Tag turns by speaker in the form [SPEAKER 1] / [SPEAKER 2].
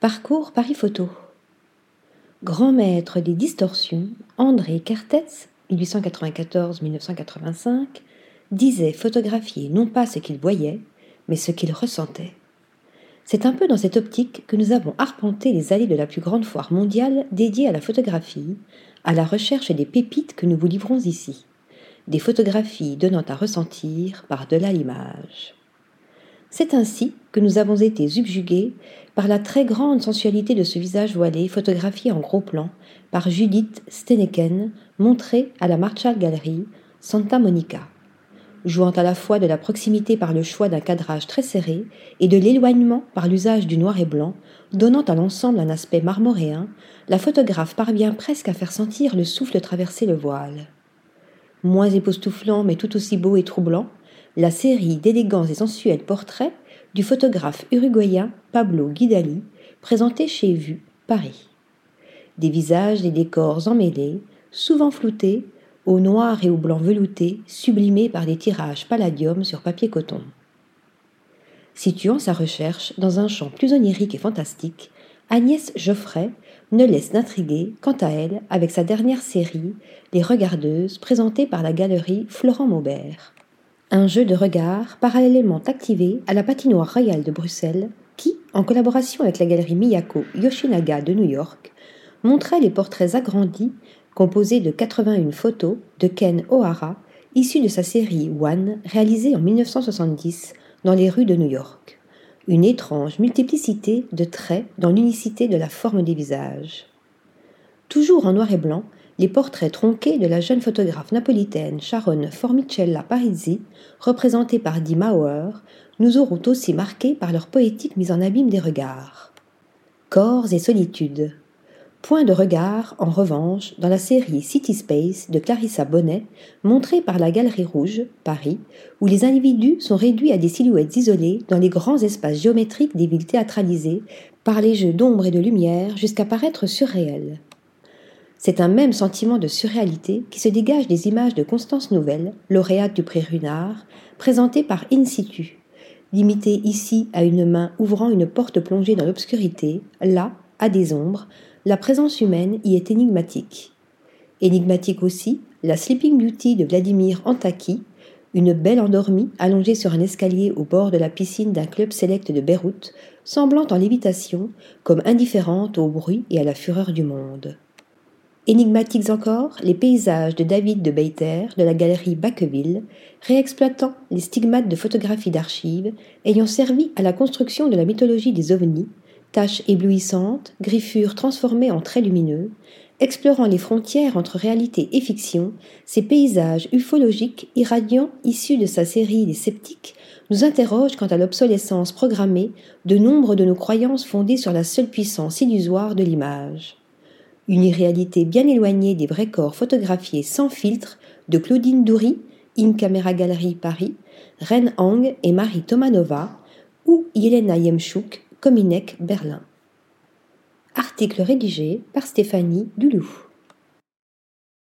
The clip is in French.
[SPEAKER 1] Parcours Paris Photo. Grand maître des distorsions, André Cartetz, 1894-1985, disait photographier non pas ce qu'il voyait, mais ce qu'il ressentait. C'est un peu dans cette optique que nous avons arpenté les allées de la plus grande foire mondiale dédiée à la photographie, à la recherche des pépites que nous vous livrons ici, des photographies donnant à ressentir par-delà l'image. C'est ainsi que nous avons été subjugués par la très grande sensualité de ce visage voilé photographié en gros plan par Judith Stenneken, montré à la Marshall Gallery, Santa Monica. Jouant à la fois de la proximité par le choix d'un cadrage très serré et de l'éloignement par l'usage du noir et blanc, donnant à l'ensemble un aspect marmoréen, la photographe parvient presque à faire sentir le souffle traverser le voile. Moins époustouflant mais tout aussi beau et troublant, la série d'élégants et sensuels portraits du photographe uruguayen Pablo Guidali, présenté chez Vue, Paris. Des visages, des décors emmêlés, souvent floutés, au noir et au blanc velouté, sublimés par des tirages palladium sur papier coton. Situant sa recherche dans un champ plus onirique et fantastique, Agnès Geoffrey ne laisse d'intriguer, quant à elle, avec sa dernière série, Les Regardeuses, présentée par la galerie Florent Maubert un jeu de regard parallèlement activé à la patinoire royale de Bruxelles qui, en collaboration avec la galerie Miyako Yoshinaga de New York, montrait les portraits agrandis composés de 81 photos de Ken O'Hara issus de sa série One réalisée en 1970 dans les rues de New York. Une étrange multiplicité de traits dans l'unicité de la forme des visages. Toujours en noir et blanc, les portraits tronqués de la jeune photographe napolitaine Sharon Formicella Parisi, représentée par Di Mauer, nous auront aussi marqués par leur poétique mise en abîme des regards. Corps et solitude. Point de regard, en revanche, dans la série City Space de Clarissa Bonnet, montrée par la Galerie Rouge, Paris, où les individus sont réduits à des silhouettes isolées dans les grands espaces géométriques des villes théâtralisées par les jeux d'ombre et de lumière jusqu'à paraître surréels. C'est un même sentiment de surréalité qui se dégage des images de Constance Nouvelle, lauréate du prix Runard, présentées par In situ, limitée ici à une main ouvrant une porte plongée dans l'obscurité, là, à des ombres, la présence humaine y est énigmatique. Énigmatique aussi, la Sleeping Beauty de Vladimir Antaki, une belle endormie allongée sur un escalier au bord de la piscine d'un club sélect de Beyrouth, semblant en lévitation, comme indifférente au bruit et à la fureur du monde. Énigmatiques encore, les paysages de David de Beiter de la galerie Baqueville, réexploitant les stigmates de photographies d'archives ayant servi à la construction de la mythologie des ovnis, taches éblouissantes, griffures transformées en traits lumineux, explorant les frontières entre réalité et fiction, ces paysages ufologiques irradiants issus de sa série Les Sceptiques nous interrogent quant à l'obsolescence programmée de nombre de nos croyances fondées sur la seule puissance illusoire de l'image une irréalité bien éloignée des vrais corps photographiés sans filtre de Claudine Doury, In Camera Gallery Paris, Ren Hang et Marie Tomanova, ou Yelena Yemchuk, Cominec Berlin. Article rédigé par Stéphanie Dulou.